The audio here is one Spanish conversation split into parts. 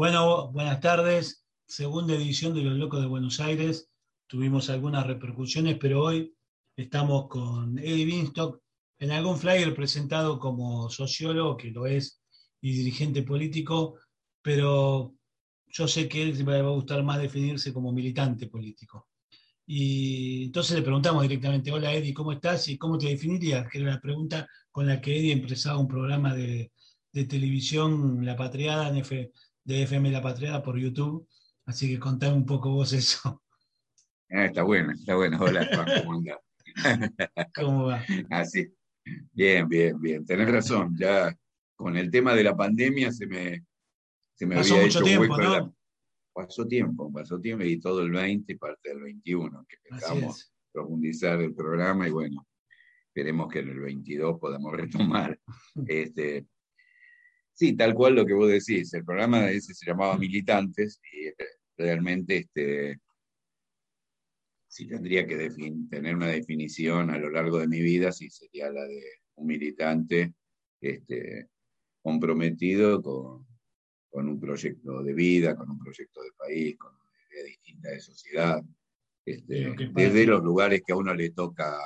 Bueno, buenas tardes. Segunda edición de Los Locos de Buenos Aires. Tuvimos algunas repercusiones, pero hoy estamos con Eddie Binstock en algún flyer presentado como sociólogo, que lo es, y dirigente político, pero yo sé que él le va a gustar más definirse como militante político. Y entonces le preguntamos directamente, hola Eddie, ¿cómo estás? ¿Y cómo te definirías? Que era la pregunta con la que Eddie empezaba un programa de, televisión, La Patriada, de FM La Patriada por YouTube. Así que contame un poco vos eso. Ah, está bueno, está bueno. Hola, Juan, ¿cómo andás? ¿Cómo va? Así. Bien, bien, bien. Tenés razón. Ya con el tema de la pandemia se me, se me Pasó mucho tiempo, ¿no? pasó tiempo, pasó tiempo y todo el 20 y parte del 21 que empezamos a profundizar el programa y bueno, esperemos que en el 22 podamos retomar. este, sí, tal cual lo que vos decís, el programa ese se llamaba Militantes y eh, realmente este, si tendría que tener una definición a lo largo de mi vida, sí sería la de un militante este, comprometido con, con un proyecto de vida, con un proyecto de país, con una idea distinta de sociedad, este, desde los lugares que a uno le toca,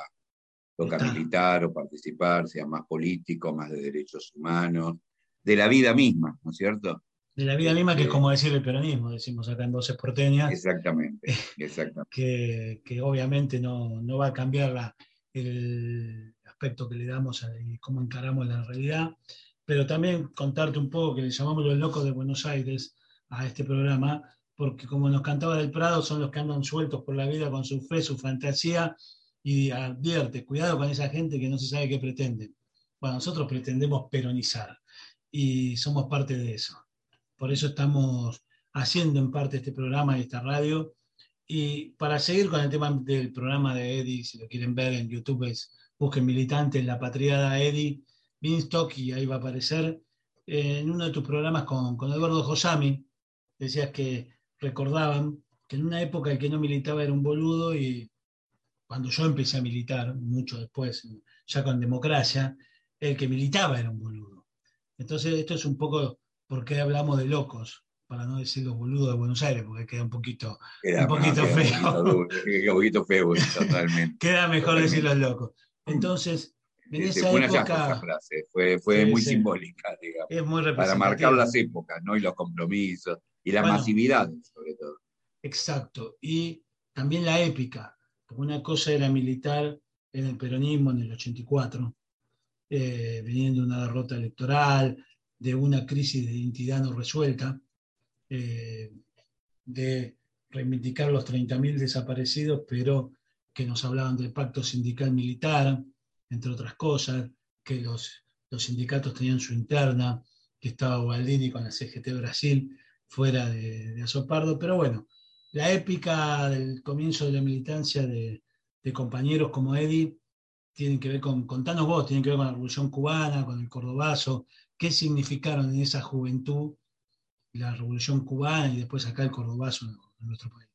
toca militar o participar, sea más político, más de derechos humanos, de la vida misma, ¿no es cierto? De la vida misma, que es este, como decir el peronismo, decimos acá en Voces Porteñas. Exactamente, exactamente. que, que, obviamente no, no, va a cambiar la, el aspecto que le damos y cómo encaramos la realidad, pero también contarte un poco que le llamamos los locos de Buenos Aires a este programa, porque como nos cantaba del Prado, son los que andan sueltos por la vida con su fe, su fantasía, y advierte, cuidado con esa gente que no se sabe qué pretende. Bueno, nosotros pretendemos peronizar y somos parte de eso. Por eso estamos haciendo en parte este programa y esta radio. Y para seguir con el tema del programa de Eddie, si lo quieren ver en YouTube, es busquen militantes, la patriada Eddie, Binstock y ahí va a aparecer. En uno de tus programas con, con Eduardo Josami, decías que recordaban que en una época el que no militaba era un boludo y cuando yo empecé a militar, mucho después, ya con democracia, el que militaba era un boludo. Entonces esto es un poco por qué hablamos de locos, para no decir los boludos de Buenos Aires, porque queda un poquito, un poquito feo. un poquito feo, totalmente. queda mejor decir los locos. Entonces, fue una frase, fue, muy simbólica, digamos. Para marcar las épocas, ¿no? Y los compromisos, y la masividad, sobre todo. Exacto. Y también la épica. una cosa era militar en el peronismo en el 84, eh, viniendo de una derrota electoral, de una crisis de identidad no resuelta, eh, de reivindicar los 30.000 desaparecidos, pero que nos hablaban del pacto sindical militar, entre otras cosas, que los, los sindicatos tenían su interna, que estaba Baldini con la CGT Brasil fuera de, de Azopardo, pero bueno, la épica del comienzo de la militancia de, compañeros como Eddie tienen que ver con, contanos vos, tienen que ver con la Revolución Cubana, con el Cordobazo, qué significaron en esa juventud la Revolución Cubana y después acá el Cordobazo en nuestro país.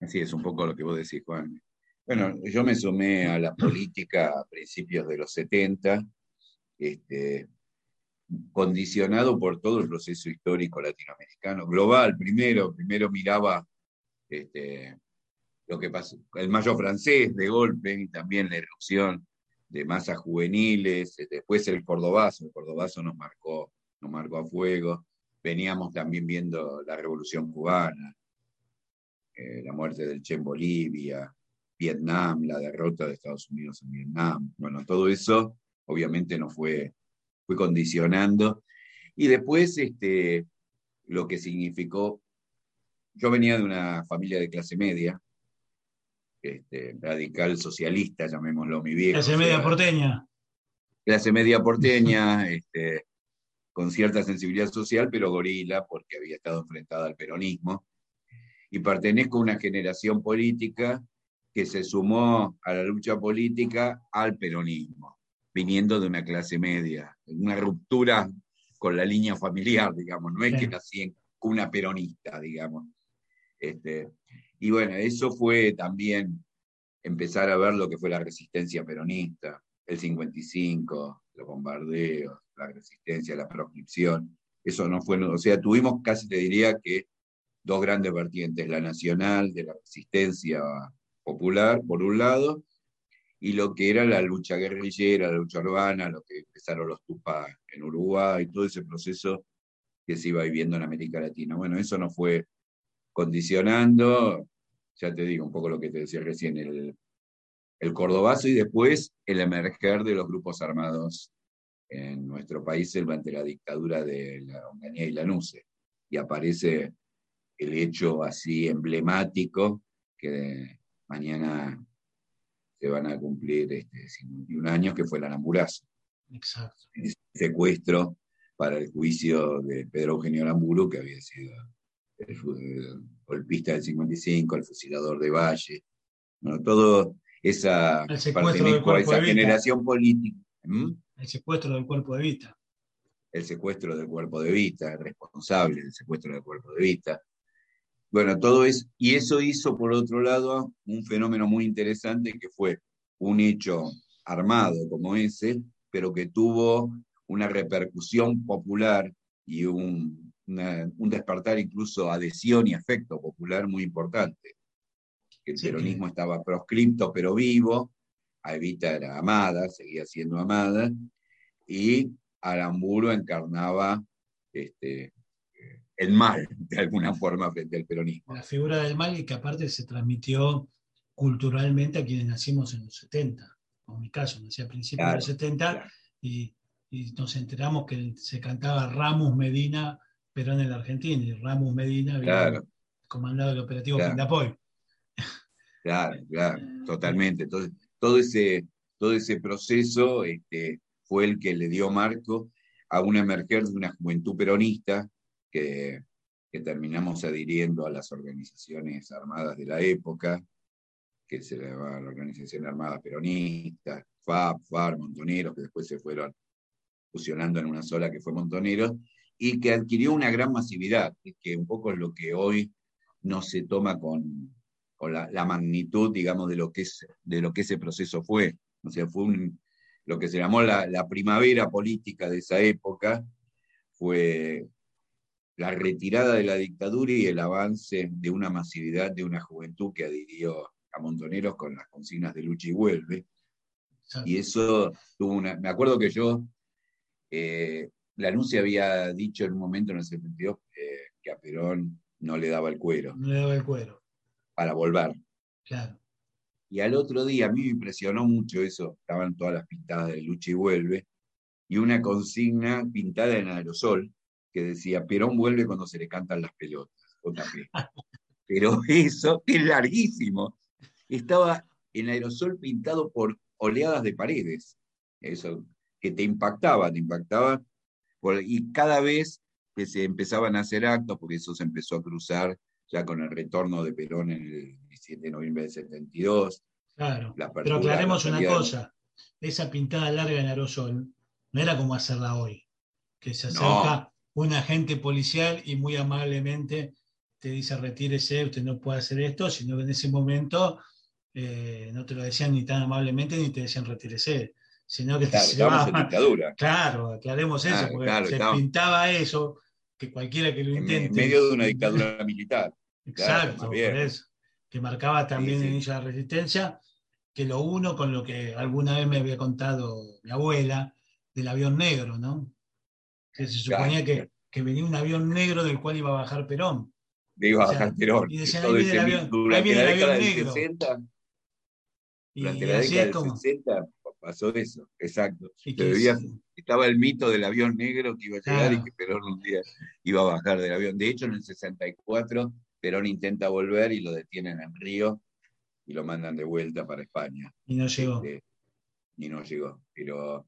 Así es un poco lo que vos decís, Juan. Bueno, yo me sumé a la política a principios de los 70, este, condicionado por todo el proceso histórico latinoamericano, global primero, primero miraba este, lo que pasó, el mayo francés de golpe y también la erupción de masas juveniles, después el cordobazo, el cordobazo nos marcó, nos marcó a fuego, veníamos también viendo la revolución cubana, eh, la muerte del Che en Bolivia, Vietnam, la derrota de Estados Unidos en Vietnam. Bueno, todo eso obviamente nos fue, fue condicionando. Y después, este, lo que significó, yo venía de una familia de clase media, este, radical socialista, llamémoslo mi viejo. Clase media porteña. Clase media porteña, este, con cierta sensibilidad social, pero gorila, porque había estado enfrentada al peronismo. Y pertenezco a una generación política que se sumó a la lucha política al peronismo, viniendo de una clase media, una ruptura con la línea familiar, digamos, no es que nací en una peronista, digamos. Este, y bueno, eso fue también empezar a ver lo que fue la resistencia peronista, el 55, los bombardeos, la resistencia, la proscripción, eso no fue, o sea, tuvimos casi te diría que dos grandes vertientes, la nacional de la resistencia popular, por un lado, y lo que era la lucha guerrillera, la lucha urbana, lo que empezaron los Tupac en Uruguay, todo ese proceso que se iba viviendo en América Latina. Bueno, eso no fue condicionando, ya te digo un poco lo que te decía recién, el, el cordobazo y después el emerger de los grupos armados en nuestro país durante la dictadura de la Onganía y la Nuce. Y aparece el hecho así emblemático que mañana se van a cumplir este, 51 años, que fue el Aramburazo. Exacto. El secuestro para el juicio de Pedro Eugenio Aramburu, que había sido el, golpista del 55, el fusilador de Valle. Bueno, todo esa, esa generación política. ¿Mm? El secuestro del cuerpo de vista. El secuestro del cuerpo de vista, el responsable del secuestro del cuerpo de vista. Bueno, todo es, y eso hizo por otro lado un fenómeno muy interesante que fue un hecho armado como ese, pero que tuvo una repercusión popular y un, un despertar incluso adhesión y afecto popular muy importante. El peronismo estaba proscripto pero vivo, a Evita era amada, seguía siendo amada, y Aramburo encarnaba este, el mal, de alguna forma, frente al peronismo. La figura del mal y que aparte se transmitió culturalmente a quienes nacimos en los 70. En mi caso, nací a principios de los 70 y, nos enteramos que se cantaba Ramos Medina, Perón en la Argentina, y Ramos Medina había comandado el operativo Pindapoy. Claro, claro, totalmente. Entonces, todo ese, todo ese proceso este, fue el que le dio marco a una emerger de una juventud peronista que, terminamos adhiriendo a las organizaciones armadas de la época, que se llamaba la Organización Armada Peronista, FAP, FAR, Montoneros, que después se fueron fusionando en una sola que fue Montoneros, y que adquirió una gran masividad, que un poco es lo que hoy no se toma con, la, magnitud, digamos, de lo, que es, de lo que ese proceso fue. O sea, fue lo que se llamó la, la primavera política de esa época, fue la retirada de la dictadura y el avance de una masividad de una juventud que adhirió a Montoneros con las consignas de lucha y vuelve. Y eso tuvo una. Me acuerdo que yo, eh, la anuncia había dicho en un momento en el 72 eh, que a Perón no le daba el cuero. No le daba el cuero. Para volver. Claro. Y al otro día, a mí me impresionó mucho eso, estaban todas las pintadas de lucha y vuelve, y una consigna pintada en aerosol, que decía, Perón vuelve cuando se le cantan las pelotas, Pero eso es larguísimo. Estaba en aerosol pintado por oleadas de paredes. Eso, que te impactaba, te impactaba. Y cada vez que se empezaban a hacer actos, porque eso se empezó a cruzar ya con el retorno de Perón en el 17 de noviembre del 72. Claro, pero aclaremos una cosa, esa pintada larga en aerosol no era como hacerla hoy, que se acerca un agente policial y muy amablemente te dice retírese, usted no puede hacer esto, sino que en ese momento eh, no te lo decían ni tan amablemente ni te decían retírese, sino que claro, dictadura. Claro, aclaremos eso, porque se pintaba eso, que cualquiera que lo intente. En medio de una dictadura militar. Exacto, por eso, que marcaba también el inicio de la resistencia, que lo uno con lo que alguna vez me había contado mi abuela del avión negro, ¿no? que se suponía que, que, venía un avión negro del cual iba a bajar Perón. iba a bajar Perón. Y decían, ahí viene el avión, durante la década del negro. 60, durante la década del 60 pasó eso, exacto. estaba el mito del avión negro que iba a llegar y que Perón un día iba a bajar del avión. De hecho, en el 64, Perón intenta volver y lo detienen en Río y lo mandan de vuelta para España. Y no llegó. Este, y no llegó. Pero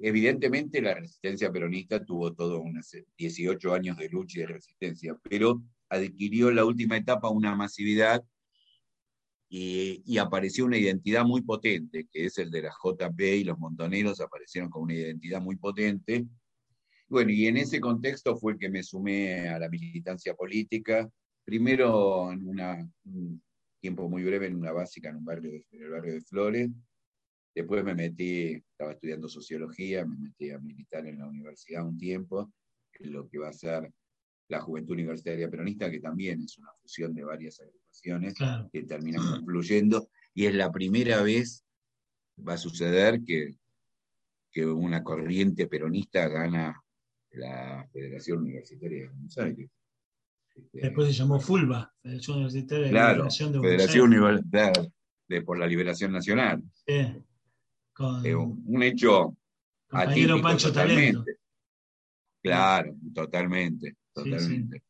Evidentemente la resistencia peronista tuvo todos unos 18 años de lucha y de resistencia, pero adquirió en la última etapa una masividad y, apareció una identidad muy potente, que es el de la JP y los montoneros aparecieron con una identidad muy potente. Bueno, y en ese contexto fue que me sumé a la militancia política, primero en un tiempo muy breve en una básica en, un barrio en el barrio de Flores, Después me metí, estaba estudiando sociología, me metí a militar en la universidad un tiempo, lo que va a ser la Juventud Universitaria Peronista, que también es una fusión de varias agrupaciones que terminan confluyendo, y es la primera vez va a suceder que, que una corriente peronista gana la Federación Universitaria de Buenos Aires. Este, Después se llamó FULBA, Federación Universitaria de Liberación de Federación Universitaria de, por la Liberación Nacional. Sí. un, hecho compañero Pancho totalmente. Claro, totalmente, totalmente.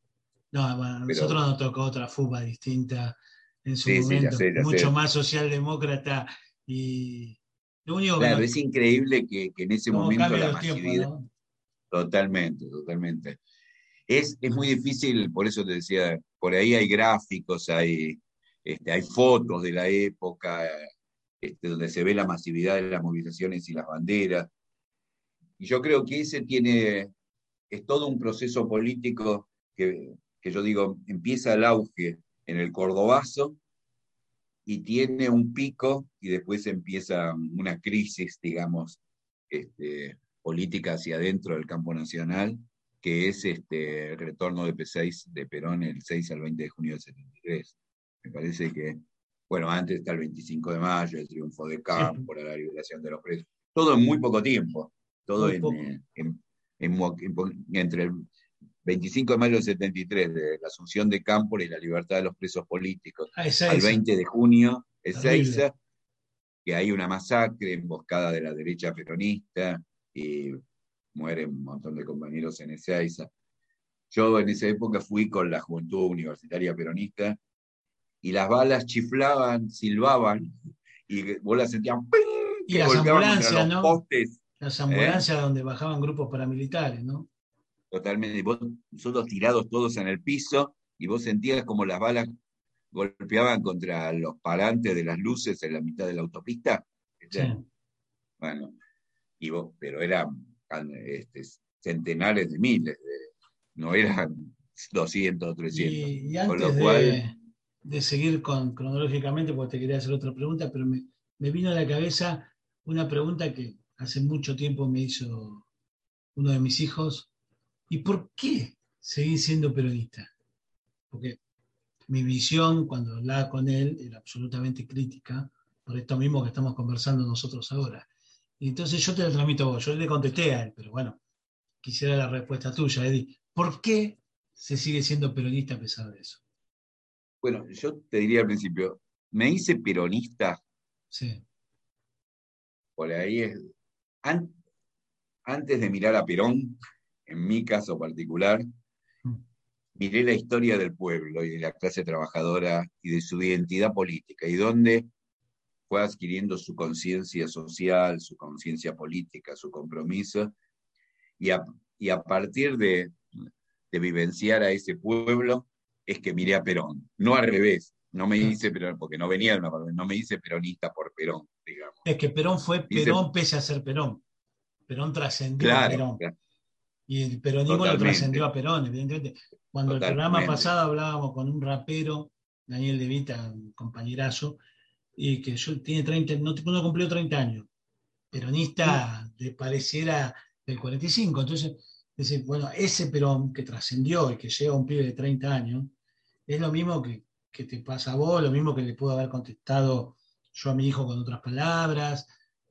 No, bueno, a nosotros nos tocó otra FUBA distinta en su momento, mucho más socialdemócrata y lo único claro, es increíble que, en ese momento la masividad. Totalmente, totalmente. Es, es, muy difícil, por eso te decía, por ahí hay gráficos, hay, este, hay fotos de la época, este, donde se ve la masividad de las movilizaciones y las banderas. Y yo creo que ese tiene, es todo un proceso político que, que yo digo, empieza el auge en el Cordobazo y tiene un pico y después empieza una crisis, digamos, este, política hacia adentro del campo nacional, que es este, el retorno de P6 de Perón el 6 al 20 de junio del 73. Me parece que, bueno, antes está el 25 de mayo, el triunfo de Campo, por la liberación de los presos, todo en muy poco tiempo, todo en, entre el 25 de mayo del 73, de la asunción de Campo y la libertad de los presos políticos, ah, al 20 de junio, Ezeiza, que hay una masacre emboscada de la derecha peronista, y mueren un montón de compañeros en Ezeiza. Yo en esa época fui con la Juventud Universitaria Peronista y las balas chiflaban, silbaban y vos las sentías y las ambulancias, ¿no? Postes, las ¿eh? ambulancias donde bajaban grupos paramilitares, ¿no? Totalmente. Vos, nosotros tirados todos en el piso y vos sentías como las balas golpeaban contra los parantes de las luces en la mitad de la autopista. Bueno, y vos, pero eran este, centenares de miles, no eran 200 o 300. Y, antes de, seguir con, cronológicamente, porque te quería hacer otra pregunta, pero me, me vino a la cabeza una pregunta que hace mucho tiempo me hizo uno de mis hijos. ¿Y por qué seguís siendo peronista? Porque mi visión cuando hablaba con él era absolutamente crítica, por esto mismo que estamos conversando nosotros ahora. Y entonces yo te lo transmito a vos, yo le contesté a él, pero bueno, quisiera la respuesta tuya, Eddie. ¿Por qué se sigue siendo peronista a pesar de eso? Bueno, yo te diría al principio, me hice peronista. Sí. Por ahí es. antes de mirar a Perón, en mi caso particular, mm. miré la historia del pueblo y de la clase trabajadora y de su identidad política y dónde fue adquiriendo su conciencia social, su conciencia política, su compromiso, y a, y a partir de, de, vivenciar a ese pueblo es que miré a Perón, no al revés, no me hice Perón, porque no venía de una no me hice peronista por Perón, digamos. Es que Perón fue Perón pese a ser Perón. Perón trascendió a Perón. Y el peronismo lo trascendió a Perón, evidentemente. Cuando el programa pasado hablábamos con un rapero, Daniel De Vita, un compañerazo, y que yo tiene 30, no, no cumplió 30 años, peronista de pareciera del 45. Entonces, bueno, ese Perón que trascendió y que llega a un pibe de 30 años, es lo mismo que, que, te pasa a vos, lo mismo que le puedo haber contestado yo a mi hijo con otras palabras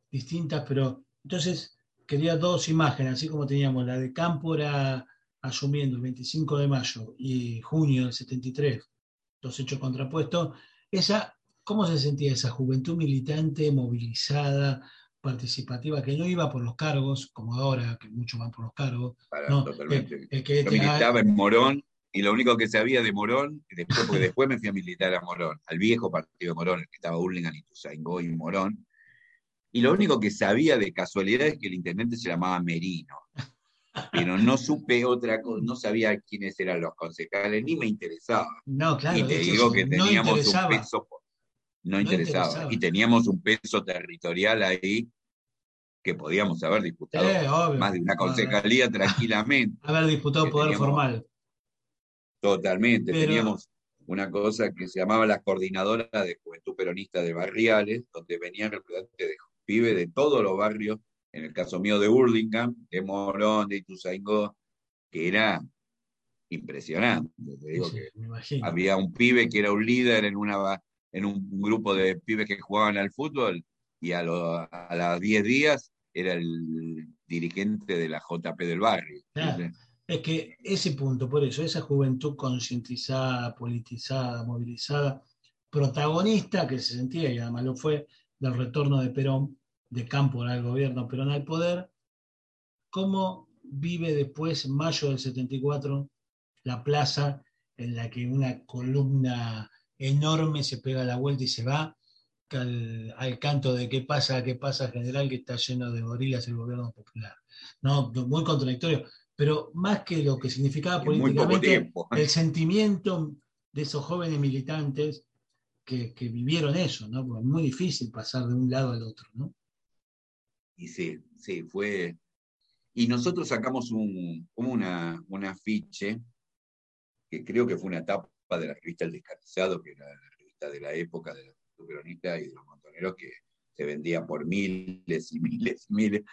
distintas, pero entonces quería dos imágenes, así como teníamos la de Cámpora asumiendo el 25 de mayo y junio del 73, dos hechos contrapuestos, esa ¿Cómo se sentía esa juventud militante, movilizada, participativa, que no iba por los cargos, como ahora, que muchos van por los cargos? totalmente. Yo militaba en Morón, y lo único que sabía de Morón, después, porque después me fui a militar a Morón, al viejo partido de Morón, el que estaba Hurlingham, Ituzaingó y Morón, y lo único que sabía de casualidad es que el intendente se llamaba Merino. Pero no supe otra cosa, no sabía quiénes eran los concejales, ni me interesaba. No, claro. Y te digo que teníamos un peso no, interesaba. Y teníamos un peso territorial ahí que podíamos haber disputado más de una concejalía tranquilamente. Haber disputado poder formal. Totalmente. Teníamos una cosa que se llamaba la coordinadora de Juventud Peronista de Barriales, donde venían representantes de pibes de todos los barrios, en el caso mío de Hurlingham, de Morón, de Ituzaingó, que era impresionante. había un pibe que era un líder en, una, en un grupo de pibes que jugaban al fútbol y a, los a los 10 días era el dirigente de la JP del barrio. Es que ese punto, por eso, esa juventud concientizada, politizada, movilizada, protagonista que se sentía, y además lo fue, del retorno de Perón, de Campo al gobierno, Perón al poder, cómo vive después, mayo del 74, la plaza en la que una columna enorme se pega la vuelta y se va al, canto de qué pasa, qué pasa general, que está lleno de gorilas el gobierno popular. No, muy contradictorio, pero más que lo que significaba políticamente, el sentimiento de esos jóvenes militantes que, vivieron eso, ¿no? Porque es muy difícil pasar de un lado al otro, ¿no? Y sí, sí, fue. Y nosotros sacamos un, una, un afiche que creo que fue una etapa de la revista El Descarnizado, que era la revista de la época de los y de los montoneros, que se vendía por miles y miles y miles,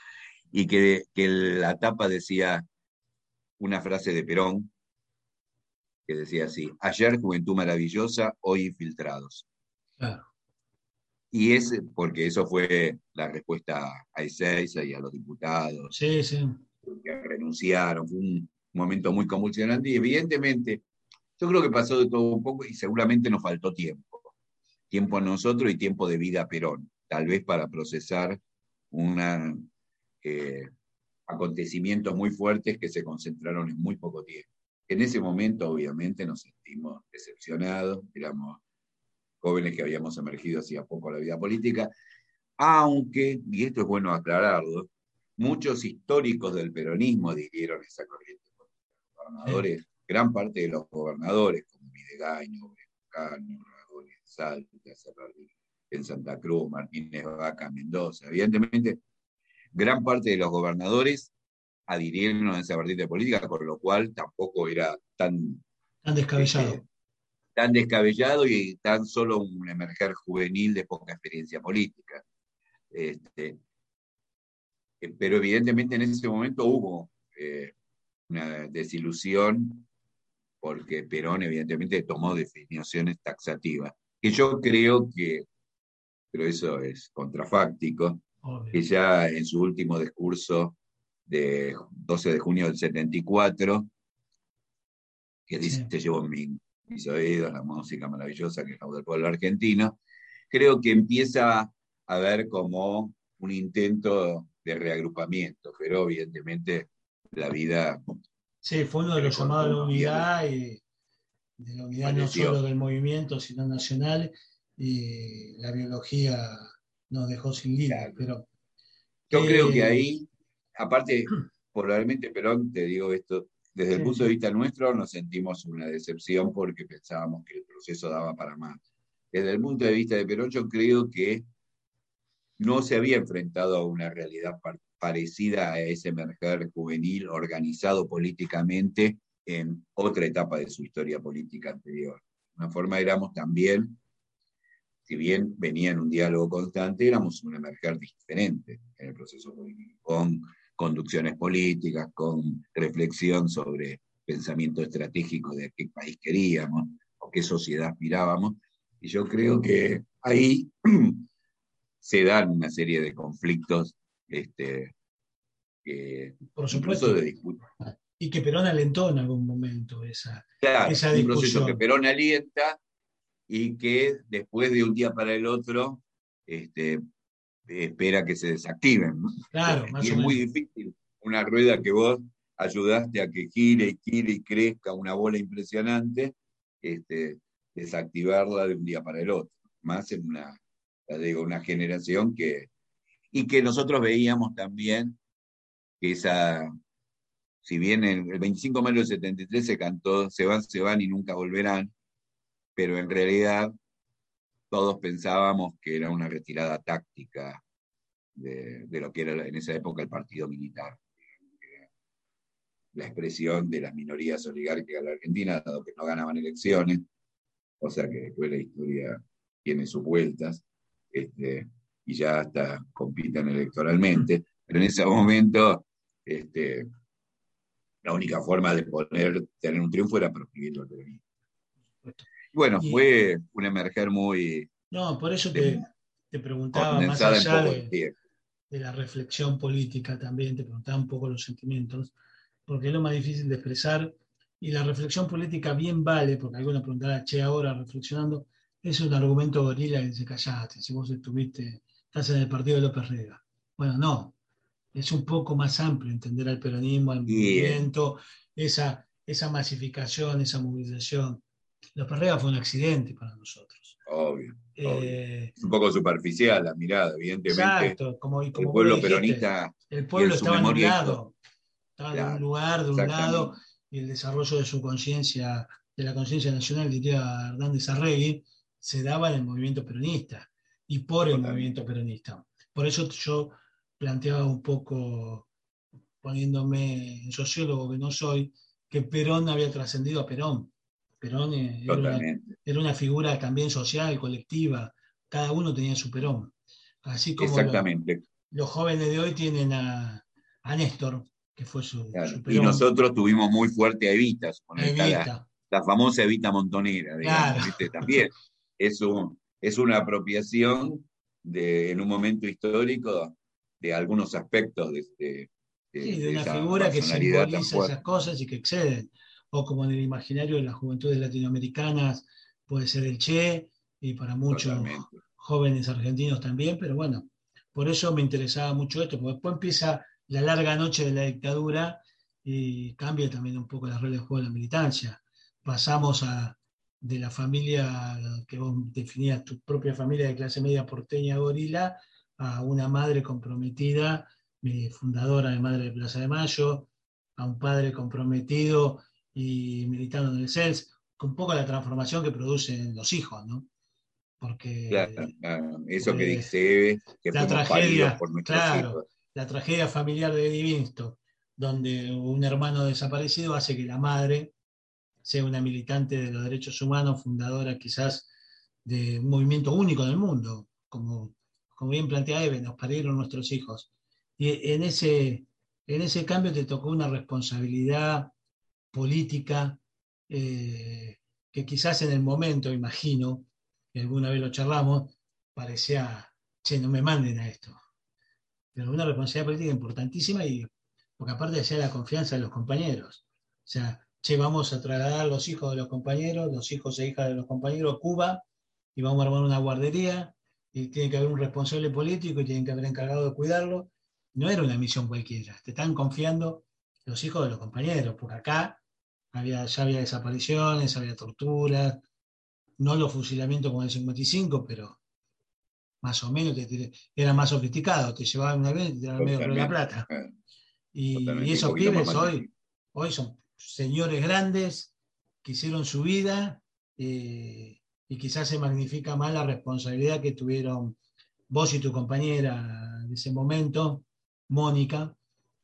y que, que la tapa decía una frase de Perón, que decía así, ayer juventud maravillosa, hoy infiltrados. Y es porque eso fue la respuesta a Ezeiza y a los diputados sí, sí. que renunciaron. Fue un momento muy convulsionante y evidentemente yo creo que pasó de todo un poco y seguramente nos faltó tiempo. Tiempo a nosotros y tiempo de vida a Perón, tal vez para procesar una, eh, acontecimientos muy fuertes que se concentraron en muy poco tiempo. En ese momento, obviamente, nos sentimos decepcionados, éramos jóvenes que habíamos emergido hacía poco a la vida política, aunque, y esto es bueno aclararlo, muchos históricos del peronismo adhirieron esa corriente Gobernadores, gran parte de los gobernadores, como Videgaño, Brescano, Salta, en Santa Cruz, Martínez Vaca, Mendoza, evidentemente, gran parte de los gobernadores adhirieron a esa vertiente política, con lo cual tampoco era tan... Tan descabellado. Este, tan descabellado y tan solo un emerger juvenil de poca experiencia política. Este, eh, pero evidentemente en ese momento hubo eh, una desilusión porque Perón evidentemente tomó definiciones taxativas, que yo creo que, pero eso es contrafáctico, que ya en su último discurso de 12 de junio del 74, que dice, te llevo en mis oídos la música maravillosa que es la del pueblo argentino, creo que empieza a ver como un intento de reagrupamiento, pero evidentemente la vida... Sí, fue uno de los llamados a la unidad, y de la unidad no solo del movimiento, sino nacional, y la biología nos dejó sin líder, pero... Yo creo que ahí, aparte, probablemente Perón, te digo esto, desde el punto de vista nuestro nos sentimos una decepción porque pensábamos que el proceso daba para más. Desde el punto de vista de Perón, yo creo que no se había enfrentado a una realidad parecida a ese emerger juvenil organizado políticamente en otra etapa de su historia política anterior. De una forma éramos también si bien venía en un diálogo constante, éramos un emerger diferente en el proceso político, con conducciones políticas, con reflexión sobre pensamiento estratégico de qué país queríamos o qué sociedad aspirábamos. Y yo creo que ahí se dan una serie de conflictos este, Por supuesto. de disputa. Y que Perón alentó en algún momento esa, claro, esa discusión. Un proceso que Perón alienta y que después de un día para el otro este, espera que se desactiven. Claro, y es muy difícil una rueda que vos ayudaste a que gire y gire y crezca una bola impresionante, este, desactivarla de un día para el otro. Más en una, digo, una generación que. Y que nosotros veíamos también que esa. Si bien el 25 de mayo del 73 se cantó Se van, se van y nunca volverán, pero en realidad todos pensábamos que era una retirada táctica de, lo que era en esa época el partido militar. La expresión de las minorías oligárquicas de la Argentina, dado que no ganaban elecciones, o sea que después la historia tiene sus vueltas, este, y ya hasta compiten electoralmente, pero en ese momento este, la única forma de poder tener un triunfo era proscribirlo al peronismo. Bueno, fue un emerger muy... No, por eso te, te preguntaba más allá de, de, la reflexión política también, te preguntaba un poco los sentimientos, porque es lo más difícil de expresar y la reflexión política bien vale, porque algunos preguntará, che, ahora reflexionando, es un argumento gorila que dice, callate, si vos estuviste, estás en el partido de López Rega. Bueno, no, es un poco más amplio entender al peronismo, al movimiento, esa, esa masificación, esa movilización. López Rega fue un accidente para nosotros. Obvio. Eh, un poco superficial la mirada, evidentemente. Exacto, como, el pueblo peronista. El pueblo estaba en un lado, estaba en un lugar, de un lado, y el desarrollo de su conciencia, de la conciencia nacional, diría Hernández Arregui, se daba en el movimiento peronista y por el movimiento peronista. Por eso yo planteaba un poco, poniéndome en sociólogo que no soy, que Perón había trascendido a Perón. Perón era una, figura también social, colectiva, cada uno tenía su Perón. Así como Exactamente. Los, jóvenes de hoy tienen a, a Néstor, que fue su, Y nosotros tuvimos muy fuerte a Evita, La, famosa Evita Montonera, también. Es, es una apropiación de, en un momento histórico de algunos aspectos de, de, una figura que simboliza esas cosas y que exceden. O como en el imaginario de las juventudes latinoamericanas puede ser el Che, y para muchos jóvenes argentinos también, pero bueno, por eso me interesaba mucho esto, porque después empieza la larga noche de la dictadura y cambia también un poco las reglas de juego de la militancia. Pasamos a, de la familia que vos definías, tu propia familia de clase media porteña gorila, a una madre comprometida, fundadora de Madre de Plaza de Mayo, a un padre comprometido y militando en el CELS, con un poco la transformación que producen los hijos, ¿no? Porque eso que dice que la tragedia, por claro, la tragedia familiar de Eddie donde un hermano desaparecido hace que la madre sea una militante de los derechos humanos, fundadora quizás de un movimiento único en el mundo, como, como bien plantea Eve, nos parieron nuestros hijos. Y en ese, en ese cambio te tocó una responsabilidad política eh, que quizás en el momento, imagino, que alguna vez lo charlamos, parecía, che, no me manden a esto pero una responsabilidad política importantísima y porque aparte ser la confianza de los compañeros. O sea, che, vamos a trasladar los hijos de los compañeros, los hijos e hijas de los compañeros a Cuba y vamos a armar una guardería y tiene que haber un responsable político y tienen que haber encargado de cuidarlo. No era una misión cualquiera, te están confiando los hijos de los compañeros, porque acá había, ya había desapariciones, había torturas, no los fusilamientos como el 55, pero más o menos, era más sofisticado, te llevaban una vez y te daban medio de la plata. Y, esos pibes hoy, hoy son señores grandes que hicieron su vida eh, y quizás se magnifica más la responsabilidad que tuvieron vos y tu compañera en ese momento, Mónica,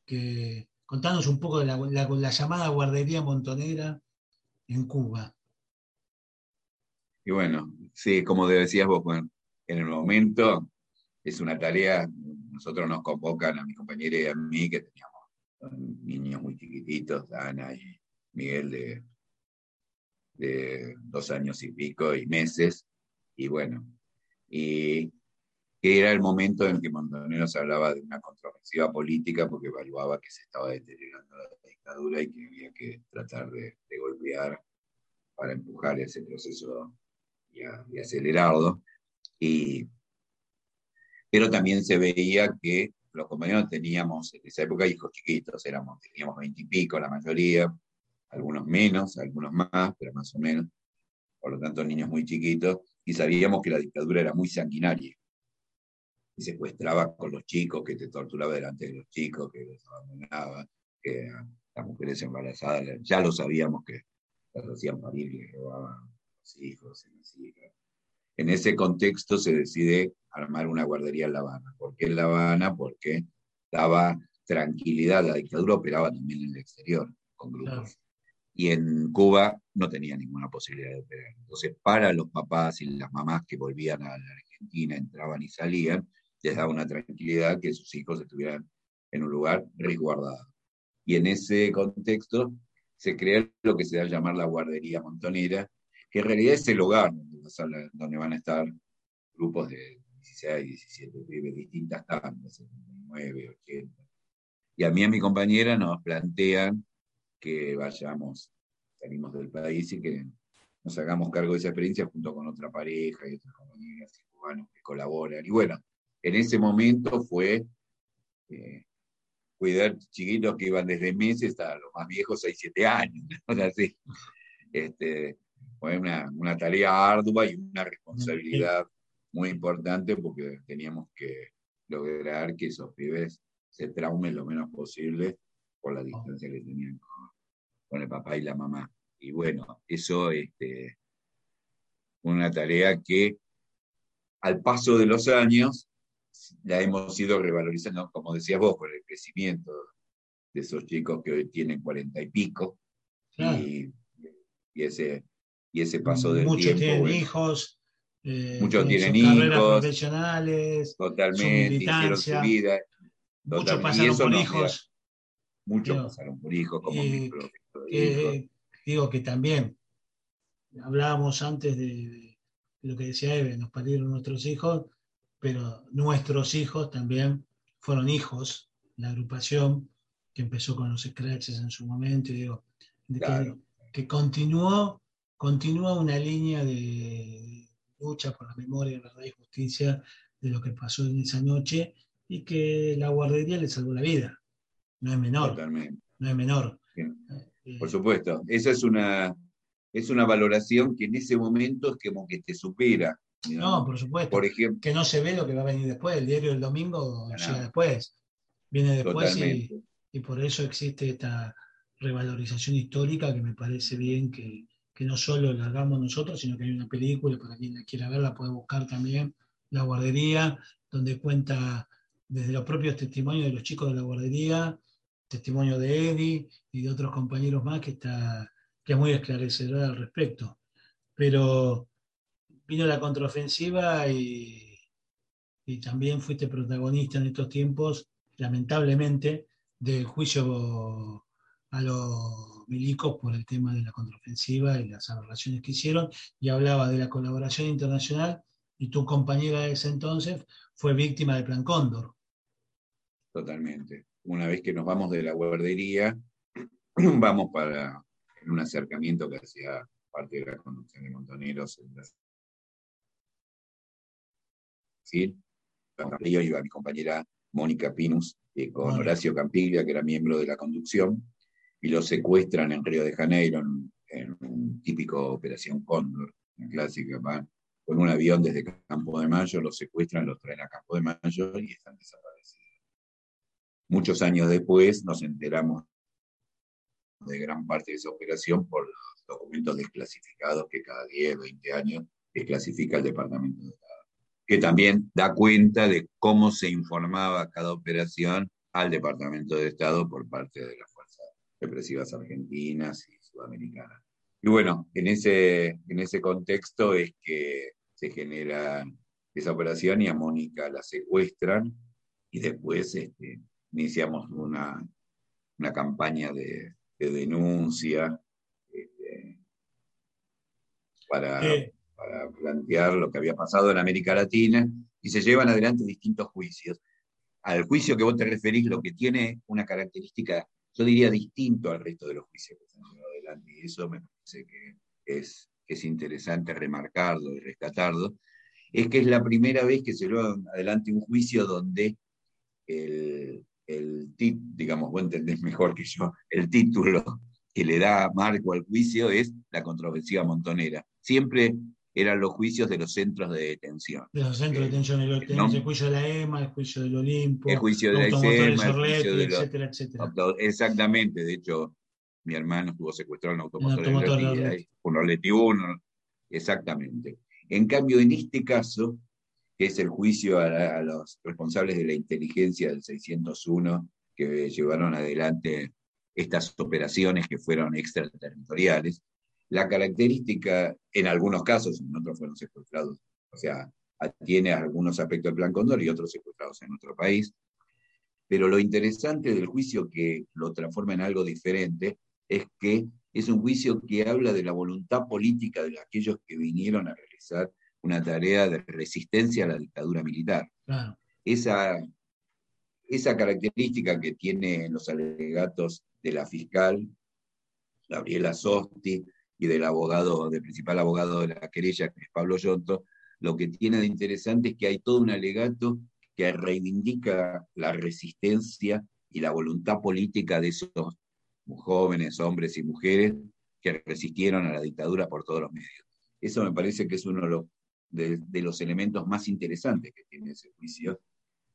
que contanos un poco de la, la llamada guardería montonera en Cuba. Y bueno, sí, como decías vos, en el momento es una tarea, nosotros nos convocan a mi compañera y a mí, que teníamos niños muy chiquititos, Ana y Miguel de, de dos años y pico y meses, y bueno, y que era el momento en que Montoneros hablaba de una controversia política porque evaluaba que se estaba deteriorando la dictadura y que había que tratar de, golpear para empujar ese proceso y, y acelerarlo. Y, pero también se veía que los compañeros teníamos en esa época hijos chiquitos, éramos, teníamos veintipico la mayoría, algunos menos, algunos más, pero más o menos, por lo tanto niños muy chiquitos, y sabíamos que la dictadura era muy sanguinaria. Que secuestraba con los chicos, que te torturaba delante de los chicos, que los abandonaba, que las mujeres embarazadas, ya lo sabíamos que las hacían parir y robaban los hijos y las hijas. En ese contexto se decide armar una guardería en La Habana. ¿Por qué en La Habana? Porque daba tranquilidad, la dictadura operaba también en el exterior con grupos. Y en Cuba no tenía ninguna posibilidad de operar. Entonces, para los papás y las mamás que volvían a la Argentina, entraban y salían, les daba una tranquilidad que sus hijos estuvieran en un lugar resguardado. Y en ese contexto se crea lo que se da a llamar la guardería montonera, que en realidad es el hogar donde van a estar grupos de 16, 17 pibes, distintas tandas, 79, 80. Y a mí y a mi compañera nos plantean que vayamos, salimos del país y que nos hagamos cargo de esa experiencia junto con otra pareja y otras compañeras y cubanos que colaboran. Y bueno, en ese momento fue eh, cuidar chiquitos que iban desde meses hasta los más viejos, 6, 7 años. Este, fue una, una, tarea ardua y una responsabilidad muy importante porque teníamos que lograr que esos pibes se traumen lo menos posible por la distancia que tenían con, el papá y la mamá. Y bueno, eso este, una tarea que al paso de los años la hemos ido revalorizando, como decías vos, por el crecimiento de esos chicos que hoy tienen cuarenta y pico. Y, ese, y ese paso del Muchos tiempo. tienen hijos. Eh, muchos tienen hijos. profesionales. Totalmente, hicieron su vida. Muchos pasaron por hijos. Muchos pasaron por hijos, como mi Digo que también hablábamos antes de, lo que decía Eve, nos parieron nuestros hijos, pero nuestros hijos también fueron hijos, la agrupación que empezó con los scratches en su momento, digo, que, continuó, continuó una línea de lucha por la memoria, verdad y justicia de lo que pasó en esa noche y que la guardería le salvó la vida. No es menor. No es menor. Eh, por supuesto. Esa es una, es una valoración que en ese momento es como que te supera. No, por supuesto. Por ejemplo, que no se ve lo que va a venir después. El diario del domingo llega después. Viene después y, y, por eso existe esta revalorización histórica que me parece bien que, que no solo la hagamos nosotros, sino que hay una película, para quien la quiera ver, la puede buscar también, La Guardería, donde cuenta desde los propios testimonios de los chicos de la guardería, testimonio de Eddie y de otros compañeros más que, está, que es muy esclarecedor al respecto. Pero vino la contraofensiva y, y también fuiste protagonista en estos tiempos, lamentablemente, del juicio a los milicos por el tema de la contraofensiva y las aberraciones que hicieron, y hablaba de la colaboración internacional, y tu compañera de ese entonces fue víctima del Plan Cóndor. Totalmente. Una vez que nos vamos de la guardería, vamos para un acercamiento que hacía parte de la conducción de Montoneros Brasil. Yo iba mi compañera Mónica Pinus eh, con Horacio Campiglia, que era miembro de la conducción, y lo secuestran en Río de Janeiro en, en un típico Operación Cóndor, clásica, con un avión desde Campo de Mayo, los secuestran, los traen a Campo de Mayo y están desaparecidos. Muchos años después nos enteramos de gran parte de esa operación por los documentos desclasificados que cada 10, 20 años desclasifica el Departamento de Estado, que también da cuenta de cómo se informaba cada operación al Departamento de Estado por parte de las fuerzas represivas argentinas y sudamericanas. Y bueno, en ese, en ese contexto es que se genera esa operación y a Mónica la secuestran y después este, iniciamos una, una campaña de, denuncia este, para, para plantear lo que había pasado en América Latina y se llevan adelante distintos juicios. Al juicio que vos te referís, lo que tiene una característica, yo diría, distinto al resto de los juicios que se han llevado adelante, y eso me parece que es, es interesante remarcarlo y rescatarlo, es que es la primera vez que se lleva adelante un juicio donde el, el digamos, vos entendés mejor que yo, el título que le da marco al juicio es la controversia montonera. Siempre eran los juicios de los centros de detención. De los centros de detención, el, el, juicio de la EMA, el juicio del Olimpo, el juicio de la EMA, el juicio de etcétera, etcétera. Exactamente, de hecho, mi hermano estuvo secuestrado en automotor, automotor de un 1, exactamente. En cambio, en este caso, que es el juicio a, los responsables de la inteligencia del 601 que llevaron adelante estas operaciones que fueron extraterritoriales. La característica, en algunos casos, en otros fueron secuestrados, o sea, tiene algunos aspectos del Plan Condor y otros secuestrados en nuestro país. Pero lo interesante del juicio que lo transforma en algo diferente es que es un juicio que habla de la voluntad política de aquellos que vinieron a realizar una tarea de resistencia a la dictadura militar. Esa, esa característica que tiene los alegatos de la fiscal, Gabriela Sosti, y del abogado, del principal abogado de la querella, que es Pablo Yonto, lo que tiene de interesante es que hay todo un alegato que reivindica la resistencia y la voluntad política de esos jóvenes, hombres y mujeres que resistieron a la dictadura por todos los medios. Eso me parece que es uno de los, elementos más interesantes que tiene ese juicio,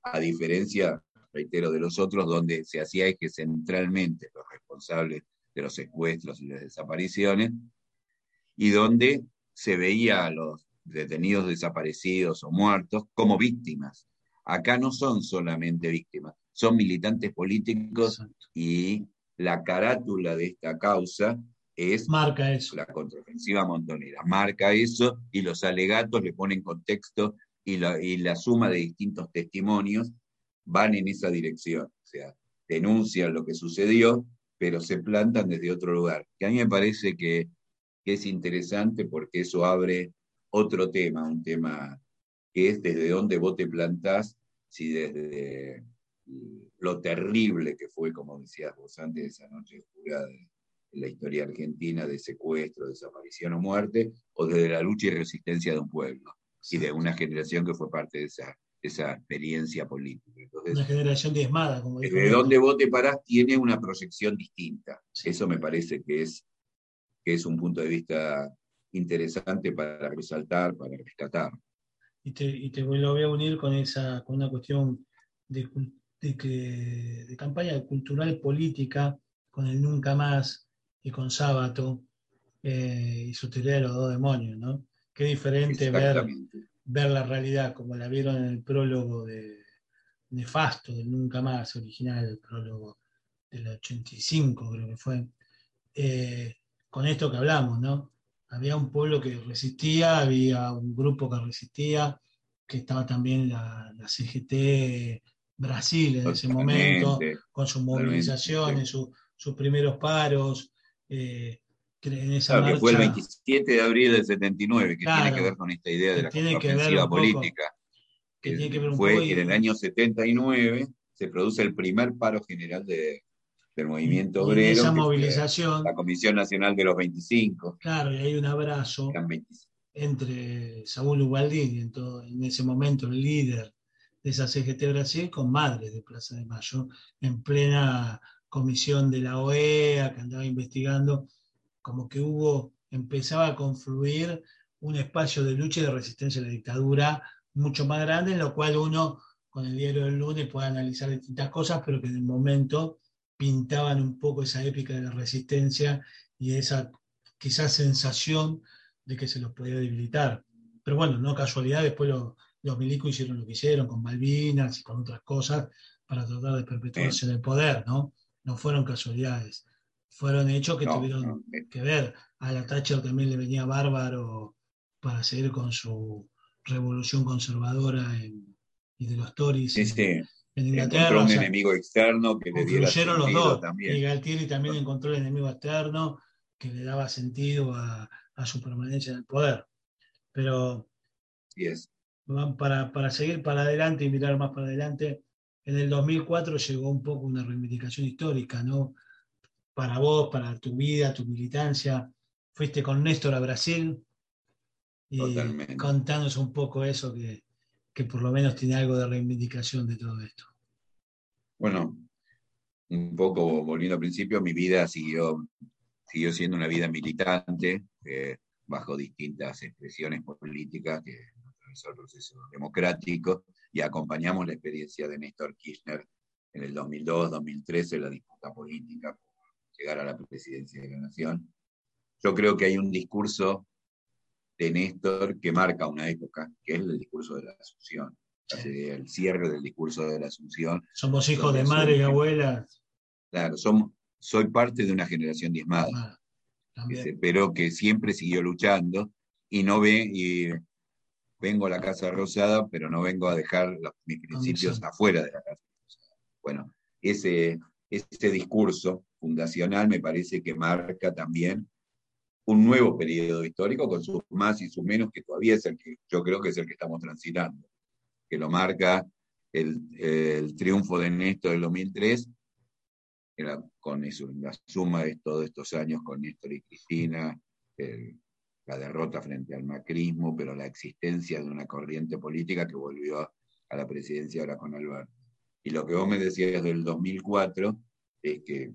a diferencia, reitero, de los otros, donde se hacía que centralmente los responsables de los secuestros y las desapariciones, y donde se veía a los detenidos desaparecidos o muertos como víctimas Acá no son solamente víctimas, son militantes políticos y la carátula de esta causa es marca eso. la contraofensiva montonera. Marca eso y los alegatos le ponen contexto y la, y la suma de distintos testimonios van en esa dirección. O sea, denuncian lo que sucedió, pero se plantan desde otro lugar. Que a mí me parece que, es interesante porque eso abre otro tema, un tema que es desde dónde vos te plantás, si desde lo terrible que fue, como decías vos antes, esa noche oscura de, la historia argentina de secuestro, desaparición o muerte, o desde la lucha y resistencia de un pueblo y de una generación que fue parte de esa, esa experiencia política. una generación diezmada, como dijo. Desde donde vos te parás tiene una proyección distinta. Eso me parece que es, que es un punto de vista interesante para resaltar, para rescatar y te, y te lo voy a unir con, esa, con una cuestión de, de, campaña cultural política, con el Nunca Más y con Sábato eh, y su teoría de los dos demonios, ¿no? Qué diferente ver, ver la realidad como la vieron en el prólogo de Nefasto, del Nunca Más, original, el prólogo del 85 creo que fue, eh, con esto que hablamos, ¿no? había un pueblo que resistía, había un grupo que resistía, que estaba también la, CGT Brasil en ese momento, con sus movilizaciones, sus primeros paros. Eh, en esa claro, que fue el 27 de abril del 79, que tiene que ver con esta idea de la ofensiva política. que fue en el año 79 se produce el primer paro general de, del movimiento obrero. esa movilización. La Comisión Nacional de los 25. Claro, y hay un abrazo entre Saúl Ubaldini, en, en ese momento el líder de esa CGT Brasil, con Madres de Plaza de Mayo, en plena comisión de la OEA que andaba investigando, como que hubo, empezaba a confluir un espacio de lucha y de resistencia a la dictadura mucho más grande, en lo cual uno con el diario del lunes puede analizar distintas cosas, pero que en el momento pintaban un poco esa épica de la resistencia y esa quizás sensación de que se los podía debilitar. Pero bueno, no casualidad, después los milicos hicieron lo que hicieron con Malvinas y con otras cosas para tratar de perpetuarse en el poder, ¿no? No fueron casualidades, fueron hechos que tuvieron que ver. A la Thatcher también le venía bárbaro para seguir con su revolución conservadora y de los Tories en Inglaterra. Encontró un enemigo externo que le diera sentido los dos. También. Y Galtieri también encontró el enemigo externo que le daba sentido a, su permanencia en el poder. Pero para, para seguir para adelante y mirar más para adelante, en el 2004 llegó un poco una reivindicación histórica, ¿no? Para vos, para tu vida, tu militancia. Fuiste con Néstor a Brasil y contanos un poco eso que, que por lo menos tiene algo de reivindicación de todo esto. Bueno, un poco volviendo al principio, mi vida siguió, siguió siendo una vida militante, eh, bajo distintas expresiones políticas que atravesó el proceso democrático y acompañamos la experiencia de Néstor Kirchner en el 2002-2013, la disputa política llegar a la presidencia de la Nación. Yo creo que hay un discurso de Néstor que marca una época, que es el discurso de la Asunción, el cierre del discurso de la Asunción. Somos hijos de madre y abuela. Claro, somos, soy parte de una generación diezmada, ah, pero que siempre siguió luchando y no ve, y vengo a la Casa Rosada, pero no vengo a dejar mis principios afuera de la Casa Rosada. Bueno, ese, ese discurso fundacional me parece que marca también un nuevo periodo histórico con sus más y sus menos, que todavía es el que yo creo que es el que estamos transitando, que lo marca el, el triunfo de Néstor del 2003, con eso, la suma de todos estos años con Néstor y Cristina, la derrota frente al macrismo, pero la existencia de una corriente política que volvió a la presidencia ahora con Alberto. Y lo que vos me decías del 2004 es que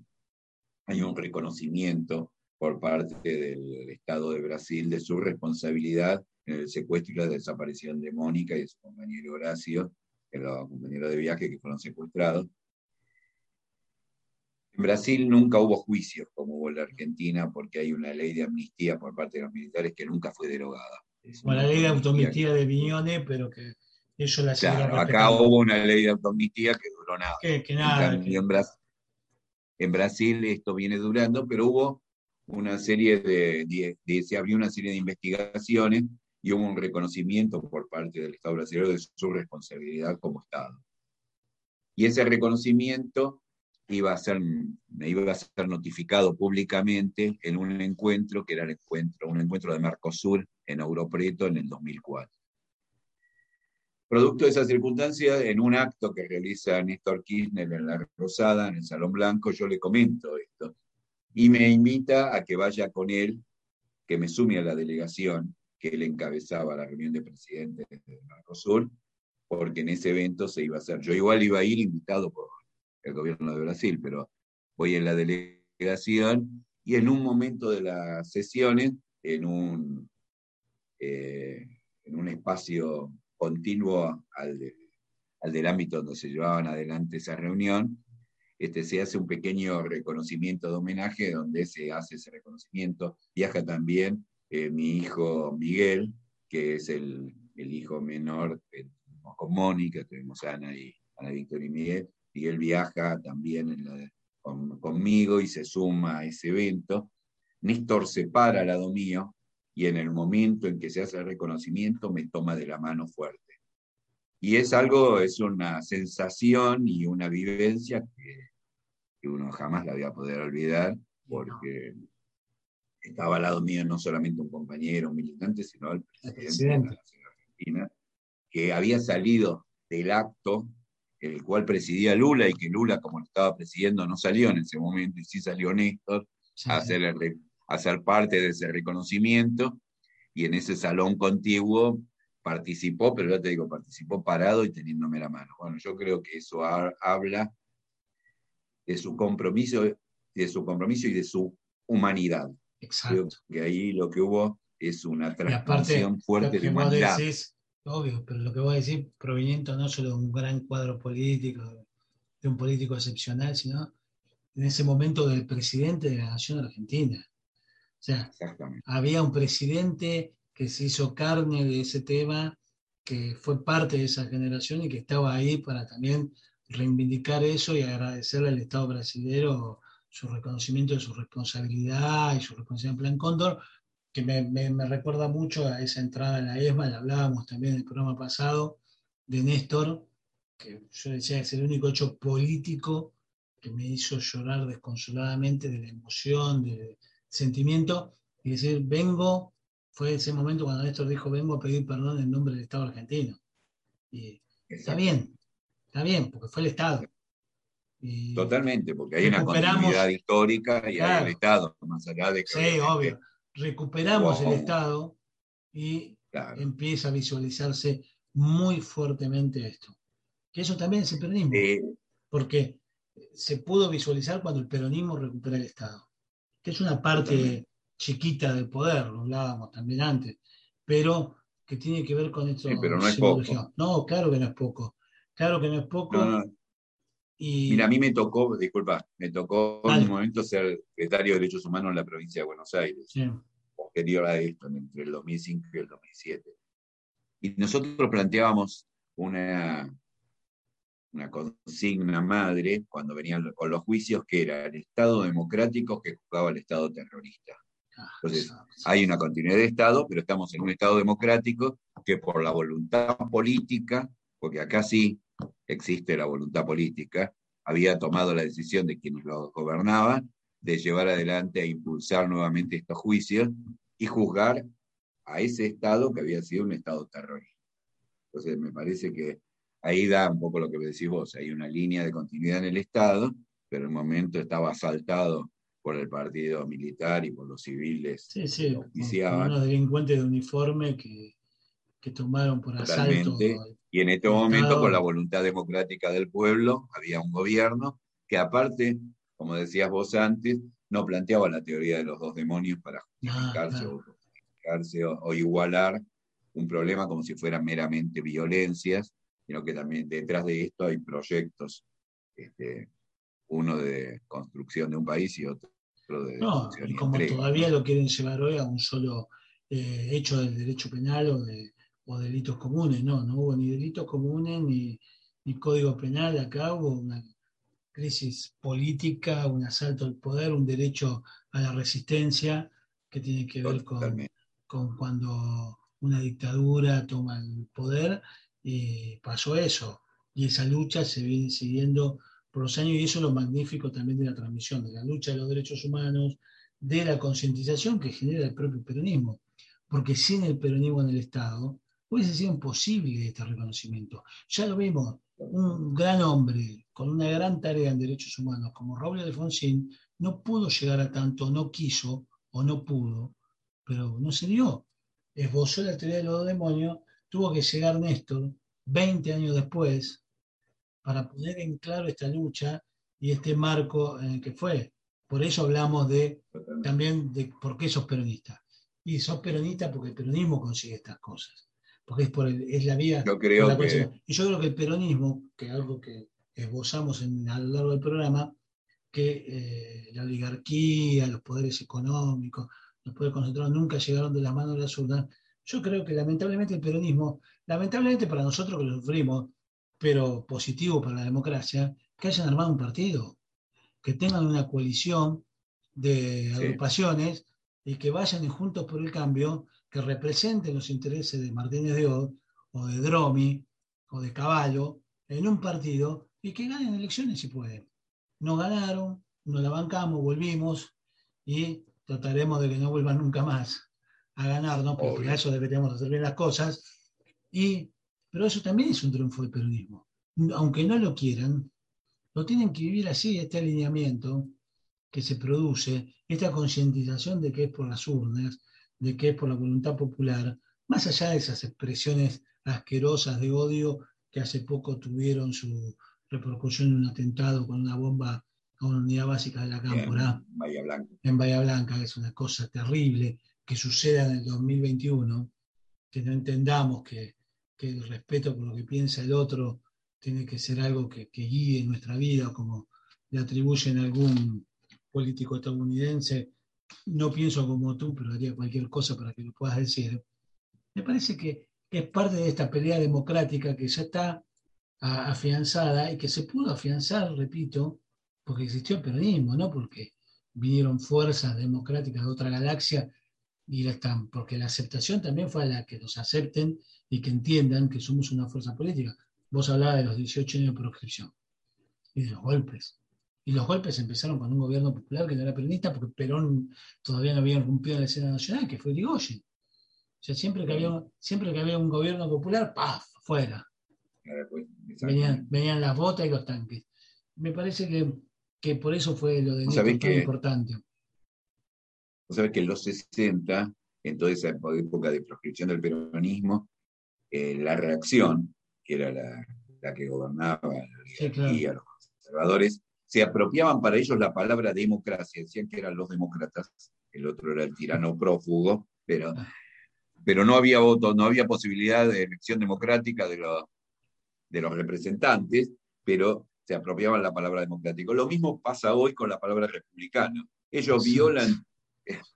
hay un reconocimiento por parte del Estado de Brasil de su responsabilidad en el secuestro y la desaparición de Mónica y de su compañero Horacio, los compañeros de viaje que fueron secuestrados. En Brasil nunca hubo juicios como hubo en la Argentina porque hay una ley de amnistía por parte de los militares que nunca fue derogada. Bueno, la ley de automistía de Viñone, pero que eso la Claro, acá hubo una ley de automistía que duró nada. Que, nada. En, Brasil, en Brasil esto viene durando, pero hubo una serie de, se abrió una serie de investigaciones y hubo un reconocimiento por parte del Estado brasileño de su responsabilidad como Estado. Y ese reconocimiento iba a ser, iba a ser notificado públicamente en un encuentro que era el encuentro, un encuentro de Mercosur en Europreto en el 2004. Producto de esa circunstancia, en un acto que realiza Néstor Kirchner en La Rosada, en el Salón Blanco, yo le comento esto y me invita a que vaya con él, que me sume a la delegación que él encabezaba la reunión de presidentes de Mercosur, porque en ese evento se iba a hacer. Yo igual iba a ir invitado por el gobierno de Brasil, pero voy en la delegación y en un momento de las sesiones, en un, eh, en un espacio continuo al, al del ámbito donde se llevaban adelante esa reunión, este, se hace un pequeño reconocimiento de homenaje donde se hace ese reconocimiento. Viaja también eh, mi hijo Miguel, que es el, hijo menor con Mónica, tenemos Ana, y, Ana Victoria y Miguel. Miguel viaja también conmigo y se suma a ese evento. Néstor se para al lado mío y en el momento en que se hace el reconocimiento me toma de la mano fuerte. Y es algo, es una sensación y una vivencia que que uno jamás la voy a poder olvidar, porque estaba al lado mío no solamente un compañero, un militante, sino el presidente, de la Nación Argentina, que había salido del acto el cual presidía Lula y que Lula, como lo estaba presidiendo, no salió en ese momento y sí salió Néstor a, hacer a ser parte de ese reconocimiento y en ese salón contiguo participó, pero ya te digo, participó parado y teniéndome la mano. Bueno, yo creo que eso habla de su compromiso, de su compromiso y de su humanidad. Exacto. Creo que ahí lo que hubo es una transformación fuerte de humanidad. obvio, pero lo que voy a decir proveniente no solo de un gran cuadro político, de un político excepcional, sino en ese momento del presidente de la Nación Argentina. O sea, había un presidente que se hizo carne de ese tema, que fue parte de esa generación y que estaba ahí para también reivindicar eso y agradecerle al Estado brasileño su reconocimiento de su responsabilidad y su responsabilidad en Plan Cóndor, que me, me, recuerda mucho a esa entrada en la ESMA, la hablábamos también en el programa pasado, de Néstor, que yo decía que es el único hecho político que me hizo llorar desconsoladamente de la emoción, del sentimiento, y decir, vengo, fue ese momento cuando Néstor dijo, vengo a pedir perdón en nombre del Estado argentino. Y está bien, Está bien, porque fue el Estado. Totalmente, porque hay una continuidad histórica y hay el Estado, más allá de que. Sí, obvio. Recuperamos el Estado y empieza a visualizarse muy fuertemente esto. Que eso también es el peronismo. Porque se pudo visualizar cuando el peronismo recupera el Estado. Que es una parte chiquita del poder, lo hablábamos también antes, pero que tiene que ver con esto. Sí, pero no es poco. No, claro que no es poco. Claro que no es poco. Y... Mira, a mí me tocó, disculpa, me tocó en un momento ser secretario de Derechos Humanos en la provincia de Buenos Aires, sí. posterior a esto, entre el 2005 y el 2007. Y nosotros planteábamos una, una consigna madre cuando venían con los juicios que era el Estado democrático que juzgaba al Estado terrorista. Ah, Entonces, hay una continuidad de Estado, pero estamos en un Estado democrático que por la voluntad política, porque acá sí existe la voluntad política, había tomado la decisión de quienes lo gobernaban de llevar adelante e impulsar nuevamente estos juicios y juzgar a ese Estado que había sido un Estado terrorista. Entonces, me parece que ahí da un poco lo que decís vos, hay una línea de continuidad en el Estado, pero en el momento estaba asaltado por el partido militar y por los civiles sí, sí, unos delincuentes de uniforme que, que tomaron por asalto. Y en este momento, con la voluntad democrática del pueblo, había un gobierno que aparte, como decías vos antes, no planteaba la teoría de los dos demonios para justificarse, o, igualar un problema como si fueran meramente violencias, sino que también detrás de esto hay proyectos, este, uno de construcción de un país y otro de... No, y como todavía lo quieren llevar hoy a un solo eh, hecho del derecho penal o, de, o delitos comunes, no, no hubo ni delitos comunes ni, ni código penal, acá hubo una crisis política, un asalto al poder, un derecho a la resistencia que tiene que ver con, con cuando una dictadura toma el poder, y pasó eso. Y esa lucha se viene siguiendo por los años y eso es lo magnífico también de la transmisión, de la lucha de los derechos humanos, de la concientización que genera el propio peronismo. Porque sin el peronismo en el Estado hubiese sido imposible este reconocimiento. Ya lo vimos, un gran hombre con una gran tarea en derechos humanos como Raúl Alfonsín no pudo llegar a tanto, no quiso o no pudo, pero no se dio. Esbozó la teoría de los demonios, tuvo que llegar Néstor 20 años después para poner en claro esta lucha y este marco en el que fue. Por eso hablamos de también de por qué sos peronista. Y sos peronista porque el peronismo consigue estas cosas. Porque es, por es la vía. Yo creo Y yo creo que el peronismo, que es algo que esbozamos en, a lo largo del programa, que eh, la oligarquía, los poderes económicos, los poderes concentrados nunca llegaron de las manos de las urnas. Yo creo que lamentablemente el peronismo, lamentablemente para nosotros que lo sufrimos, pero positivo para la democracia, que hayan armado un partido, que tengan una coalición de agrupaciones y que vayan juntos por el cambio, que representen los intereses de Martínez de Oz, o de Dromi, o de Caballo, en un partido y que ganen elecciones si pueden. No ganaron, nos la bancamos, volvimos y trataremos de que no vuelvan nunca más a ganarnos, porque para eso deberíamos hacer bien las cosas. Y, pero eso también es un triunfo del peronismo. Aunque no lo quieran, lo tienen que vivir así, este alineamiento que se produce, esta concientización de que es por las urnas, de que es por la voluntad popular, más allá de esas expresiones asquerosas de odio que hace poco tuvieron su repercusión en un atentado con una bomba a una unidad básica de la Cámpora. En Bahía Blanca. En Bahía Blanca, que es una cosa terrible que suceda en el 2021, que no entendamos que, que el respeto por lo que piensa el otro tiene que ser algo que, que guíe nuestra vida, como le atribuyen a algún político estadounidense. No pienso como tú, pero haría cualquier cosa para que lo puedas decir. Me parece que es parte de esta pelea democrática que ya está afianzada y que se pudo afianzar, repito, porque existió el peronismo, no porque vinieron fuerzas democráticas de otra galaxia y la están, porque la aceptación también fue a la que nos acepten y que entiendan que somos una fuerza política. Vos hablabas de los 18 años de proscripción y de los golpes. Y los golpes empezaron con un gobierno popular que no era peronista porque Perón todavía no había rompido la escena nacional, que fue Irigoyen. O sea, siempre que había, siempre que había un gobierno popular, ¡paf! fuera. Pues, venían, las botas y los tanques. Me parece que, por eso fue lo de Néstor tan importante. Vos sabés que en los 60, en toda esa época de proscripción del peronismo, eh, la reacción, que era la, que gobernaba la los conservadores, se apropiaban para ellos la palabra democracia, decían que eran los demócratas, el otro era el tirano prófugo, pero, ah. pero no había voto, no había posibilidad de elección democrática de los, de los representantes, pero se apropiaban la palabra democrático. Lo mismo pasa hoy con la palabra republicano. Ellos violan...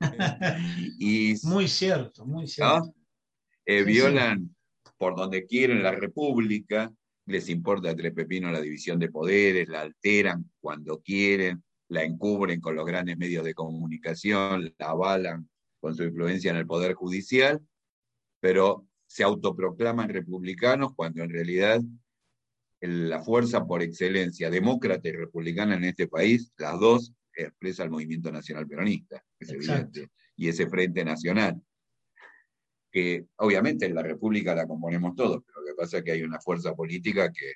y, muy cierto, muy cierto. Eh, violan por donde quieren la república, les importa a Tres Pepinos la división de poderes, la alteran cuando quieren, la encubren con los grandes medios de comunicación, la avalan con su influencia en el poder judicial, pero se autoproclaman republicanos cuando en realidad la fuerza por excelencia demócrata y republicana en este país, las dos expresa el movimiento nacional peronista, es evidente, y ese frente nacional, que obviamente en la República la componemos todos, pero lo que pasa es que hay una fuerza política que,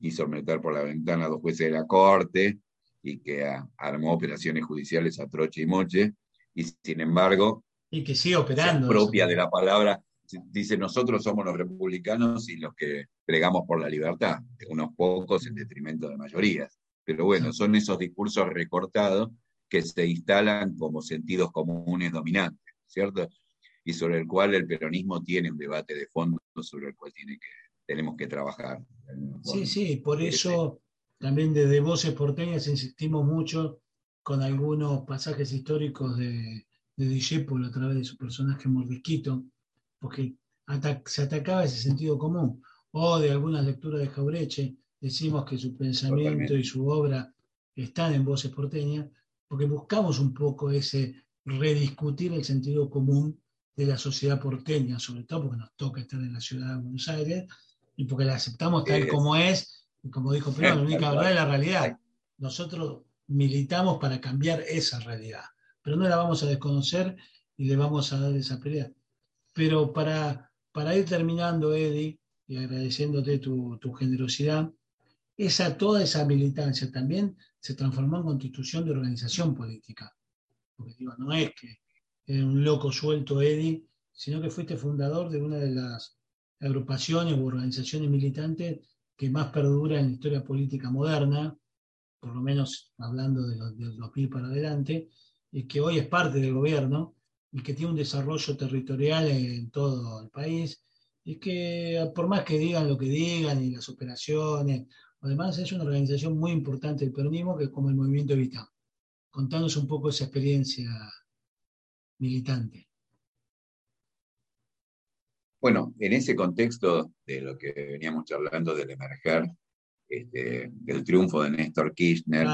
quiso meter por la ventana a dos jueces de la Corte y que armó operaciones judiciales a troche y moche, y sin embargo... Y que sigue operando. Propia de la palabra, dice nosotros somos los republicanos y los que plegamos por la libertad, unos pocos en detrimento de mayorías. Pero bueno, son esos discursos recortados que se instalan como sentidos comunes dominantes, ¿cierto? Y sobre el cual el peronismo tiene un debate de fondo sobre el cual tiene que, tenemos que trabajar. Sí, sí, por eso también desde Voces Porteñas insistimos mucho con algunos pasajes históricos de, de a través de su personaje Mordisquito, porque se atacaba ese sentido común, o de algunas lecturas de Jaureche, decimos que su pensamiento y su obra están en Voces Porteñas, porque buscamos un poco ese rediscutir el sentido común de la sociedad porteña, sobre todo porque nos toca estar en la ciudad de Buenos Aires y porque la aceptamos tal como es, y como dijo Pedro, la única verdad es la realidad. Nosotros militamos para cambiar esa realidad, pero no la vamos a desconocer y le vamos a dar esa pelea. Pero para, para ir terminando, Eddie, y agradeciéndote tu, tu generosidad, esa, toda esa militancia también se transformó en constitución de organización política. Porque digo, no es que era un loco suelto Eddie, sino que fuiste fundador de una de las agrupaciones o organizaciones militantes que más perdura en la historia política moderna, por lo menos hablando de los, de 2000 para adelante, y que hoy es parte del gobierno y que tiene un desarrollo territorial en todo el país, y que por más que digan lo que digan y las operaciones Además, es una organización muy importante del peronismo que es como el movimiento Evita. Contanos un poco esa experiencia militante. Bueno, en ese contexto de lo que veníamos hablando del emerger, este, del triunfo de Néstor Kirchner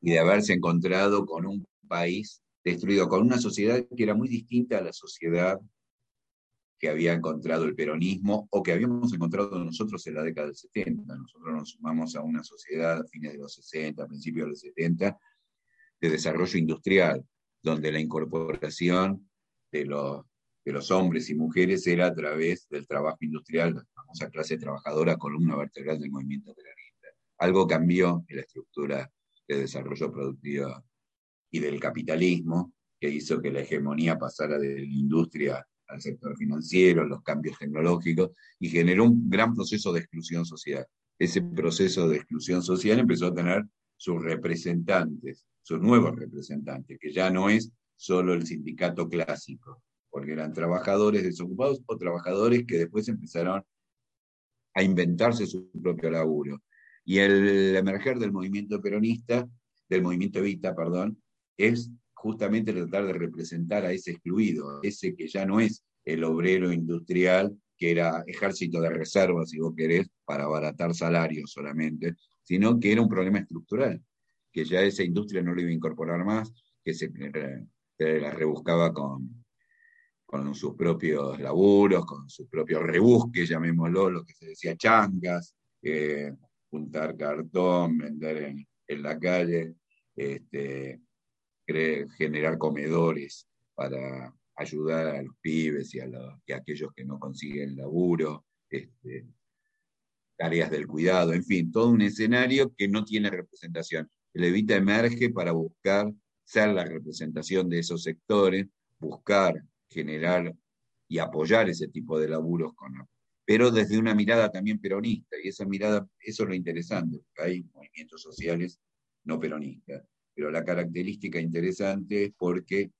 y de haberse encontrado con un país destruido, con una sociedad que era muy distinta a la sociedad que había encontrado el peronismo o que habíamos encontrado nosotros en la década del 70. Nosotros nos sumamos a una sociedad a fines de los 60, principios de los 70, de desarrollo industrial, donde la incorporación de los, de los hombres y mujeres era a través del trabajo industrial, la famosa clase trabajadora, columna vertebral del movimiento peronista. Algo cambió en la estructura de desarrollo productivo y del capitalismo, que hizo que la hegemonía pasara de la industria al sector financiero, los cambios tecnológicos, y generó un gran proceso de exclusión social. Ese proceso de exclusión social empezó a tener sus representantes, sus nuevos representantes, que ya no es solo el sindicato clásico, porque eran trabajadores desocupados o trabajadores que después empezaron a inventarse su propio laburo. Y el emerger del movimiento peronista, del movimiento Evita, perdón, es justamente tratar de representar a ese excluido, ese que ya no es el obrero industrial, que era ejército de reservas, si vos querés, para abaratar salarios solamente, sino que era un problema estructural, que ya esa industria no lo iba a incorporar más, que se, la rebuscaba con, con sus propios laburos, con sus propios rebusques, llamémoslo, lo que se decía changas, eh, juntar cartón, vender en, en la calle, este, generar comedores para ayudar a los pibes y a, aquellos que no consiguen laburo, este, tareas del cuidado, en fin, todo un escenario que no tiene representación. El Evita emerge para buscar ser la representación de esos sectores, buscar generar y apoyar ese tipo de laburos, con, pero desde una mirada también peronista. Y esa mirada, eso es lo interesante, porque hay movimientos sociales no peronistas pero la característica interesante es porque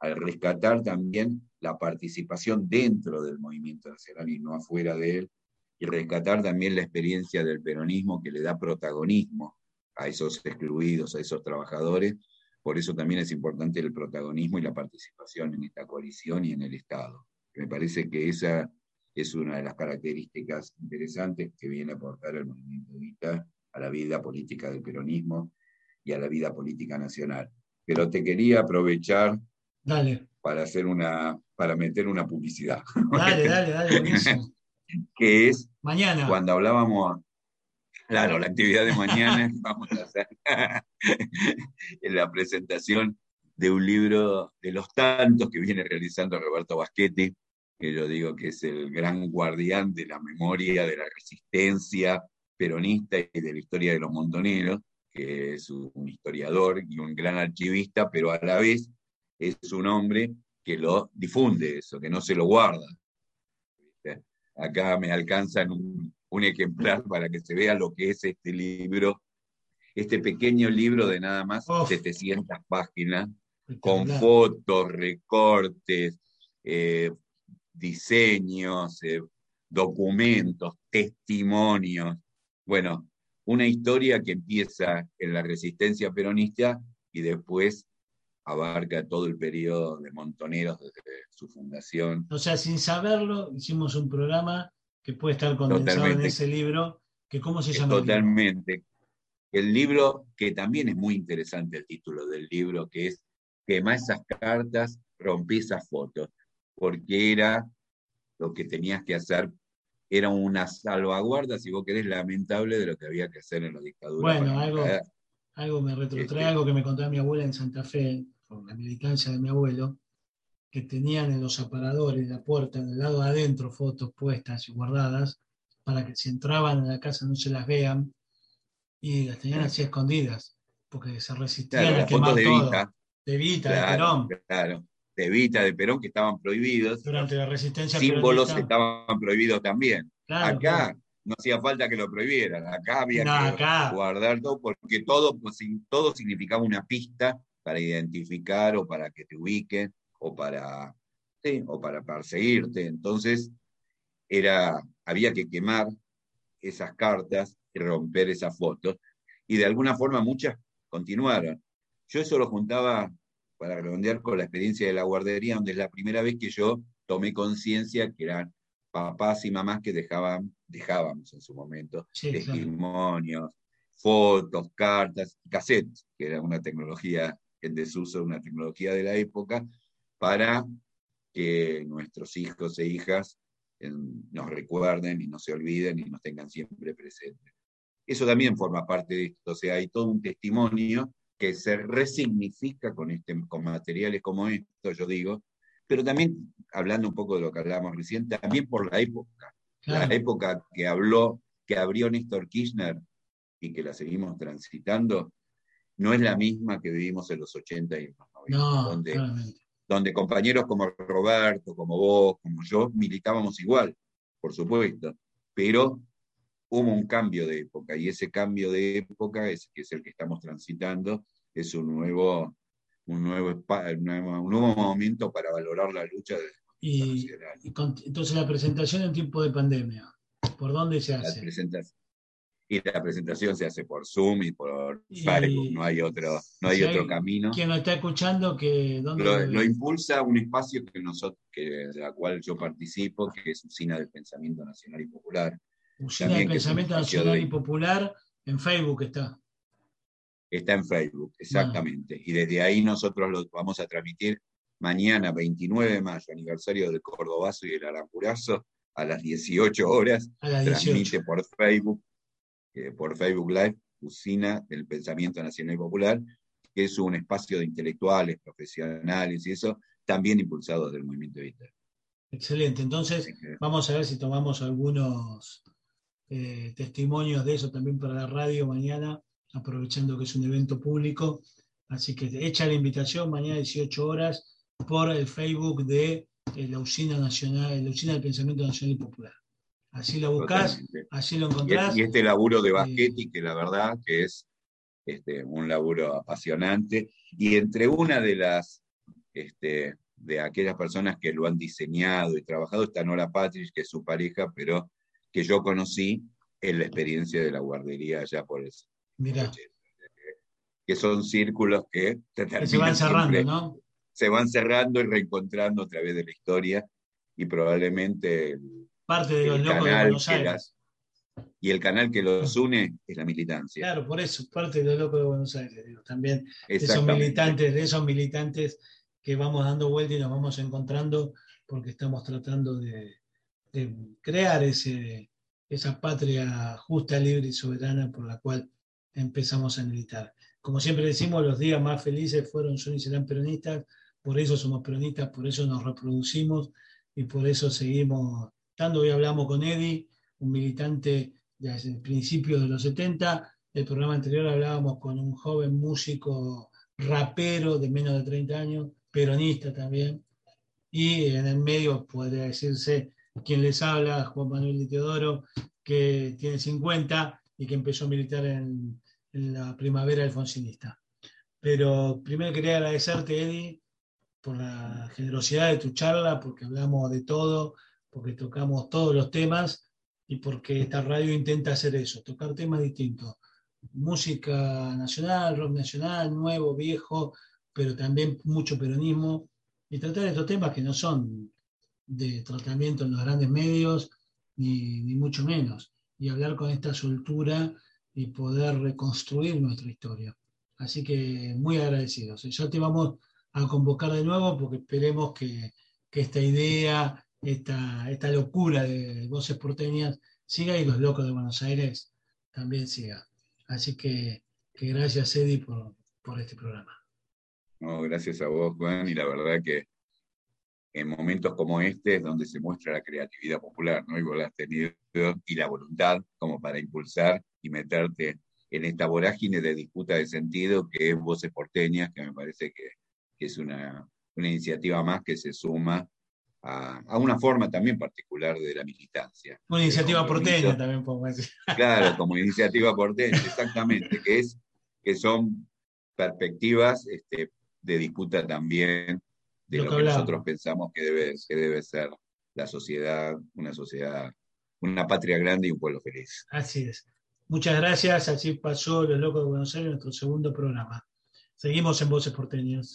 al rescatar también la participación dentro del movimiento nacional y no afuera de él, y rescatar también la experiencia del peronismo que le da protagonismo a esos excluidos, a esos trabajadores, por eso también es importante el protagonismo y la participación en esta coalición y en el Estado. Me parece que esa es una de las características interesantes que viene a aportar el movimiento a la vida política del peronismo y a la vida política nacional. Pero te quería aprovechar para hacer una, para meter una publicidad. Dale, dale, dale, que es Mañana. Cuando hablábamos, claro, la actividad de mañana vamos a hacer la presentación de un libro de los tantos que viene realizando Roberto Baschetti, que yo digo que es el gran guardián de la memoria, de la resistencia peronista y de la historia de los montoneros, que es un historiador y un gran archivista, pero a la vez es un hombre que lo difunde eso, que no se lo guarda. Acá me alcanzan un, ejemplar para que se vea lo que es este libro, este pequeño libro de nada más 700 páginas, con fotos, recortes, eh, diseños, eh, documentos, testimonios. Bueno, una historia que empieza en la resistencia peronista y después abarca todo el periodo de Montoneros desde su fundación. O sea, sin saberlo, hicimos un programa que puede estar condensado en ese libro, que ¿cómo se llama? Totalmente. El libro, que también es muy interesante el título del libro, que es Quema esas cartas, rompí esas fotos, porque era lo que tenías que hacer era una salvaguarda, si vos querés, lamentable de lo que había que hacer en la dictadura. Bueno, algo, algo me retrotrae, este algo que me contaba mi abuela en Santa Fe, por la militancia de mi abuelo, que tenían en los aparadores, la puerta, en el lado de adentro, fotos puestas y guardadas, para que si entraban a la casa no se las vean, y las tenían así escondidas, porque se resistían a quemar de todo. Vita. De Vita, de Perón. Claro de Vita, de Perón, que estaban prohibidos. Durante la resistencia Símbolos estaban prohibidos también. acá no hacía falta que lo prohibieran, acá había que guardar todo, porque todo, pues, todo significaba una pista para identificar o para que te ubiquen o para, o para perseguirte. Entonces, era, había que quemar esas cartas y romper esas fotos. Y de alguna forma muchas continuaron. Yo eso lo juntaba para redondear con la experiencia de la guardería, donde es la primera vez que yo tomé conciencia que eran papás y mamás que dejaban, dejábamos en su momento testimonios, fotos, cartas, cassettes, que era una tecnología en desuso, una tecnología de la época, para que nuestros hijos e hijas nos recuerden y no se olviden y nos tengan siempre presentes. Eso también forma parte de esto, o sea, hay todo un testimonio que se resignifica con, este, con materiales como esto, yo digo, pero también, hablando un poco de lo que hablábamos recién, también por la época, la época que habló, que abrió Néstor Kirchner y que la seguimos transitando, no es la misma que vivimos en los 80 y los 90, donde, donde compañeros como Roberto, como vos, como yo, militábamos igual, por supuesto, pero hubo un cambio de época y ese cambio de época es, que es el que estamos transitando, es un nuevo, un nuevo, un nuevo, momento para valorar la lucha. y, entonces la presentación en tiempo de pandemia, ¿por dónde se hace? y la presentación se hace por Zoom y por Facebook, no hay otro, no hay otro camino. Quien lo está escuchando, que lo, lo, impulsa un espacio que nosotros, que, de la cual yo participo, que es Usina del Pensamiento Nacional y Popular, Usina del Pensamiento Nacional y Popular, en Facebook está. Está en Facebook, exactamente. Y desde ahí nosotros lo vamos a transmitir mañana, 29 de mayo, aniversario del Cordobazo y del Aramburazo, a las 18 horas. Transmite por Facebook, eh, por Facebook Live, Usina del Pensamiento Nacional y Popular, que es un espacio de intelectuales, profesionales y eso, también impulsado del movimiento de Excelente. Entonces, vamos a ver si tomamos algunos eh, testimonios de eso también para la radio mañana, aprovechando que es un evento público. Así que echa la invitación mañana 18 horas por el Facebook de eh, la Usina Nacional, la Usina del Pensamiento Nacional y Popular. Así lo buscás, así lo encontrás. Y, este laburo de Basquetti, que la verdad que es este, un laburo apasionante, y entre una de las este, de aquellas personas que lo han diseñado y trabajado está Nora Patrick, que es su pareja, pero que yo conocí en la experiencia de la guardería allá por eso. Mira. Que son círculos que, se van cerrando, ¿no? Se van cerrando y reencontrando a través de la historia y probablemente parte de los locos de Buenos Aires. y el canal que los une es la militancia. Claro, por eso, parte de los locos de Buenos Aires, digo, también de esos militantes, de esos militantes que vamos dando vuelta y nos vamos encontrando porque estamos tratando de, crear ese, esa patria justa, libre y soberana por la cual empezamos a militar. Como siempre decimos, los días más felices fueron, son y serán peronistas, por eso somos peronistas, por eso nos reproducimos y por eso seguimos estando. Hoy hablamos con Eddie, un militante desde el principio de los 70. El programa anterior hablábamos con un joven músico rapero de menos de 30 años, peronista también. Y en el medio podría decirse quien les habla, Juan Manuel de Teodoro, que tiene 50 y que empezó a militar en, la primavera alfonsinista. Pero primero quería agradecerte, Eddie, por la generosidad de tu charla, porque hablamos de todo, porque tocamos todos los temas y porque esta radio intenta hacer eso, tocar temas distintos. Música nacional, rock nacional, nuevo, viejo, pero también mucho peronismo, y tratar estos temas que no son de tratamiento en los grandes medios, ni, ni mucho menos, y hablar con esta soltura y poder reconstruir nuestra historia. Así que muy agradecidos. Ya te vamos a convocar de nuevo porque esperemos que, que esta idea, esta, esta locura de voces porteñas siga y los locos de Buenos Aires también siga. Así que, que gracias, Eddie, por, por este programa. No, gracias a vos, Juan, y la verdad que en momentos como este es donde se muestra la creatividad popular, ¿no? Y vos la has tenido y la voluntad como para impulsar y meterte en esta vorágine de disputa de sentido que es Voces Porteñas, que me parece que, es una, una, iniciativa más que se suma a, a, una forma también particular de la militancia. Una iniciativa porteña también podemos decir. Claro, como iniciativa porteña, exactamente, que, es, que son perspectivas este, de disputa también de lo, que, nosotros pensamos que debe, que debe ser la sociedad, una sociedad, una patria grande y un pueblo feliz. Así es. Muchas gracias. Así pasó Los Locos de Buenos Aires, nuestro segundo programa. Seguimos en Voces Porteñas.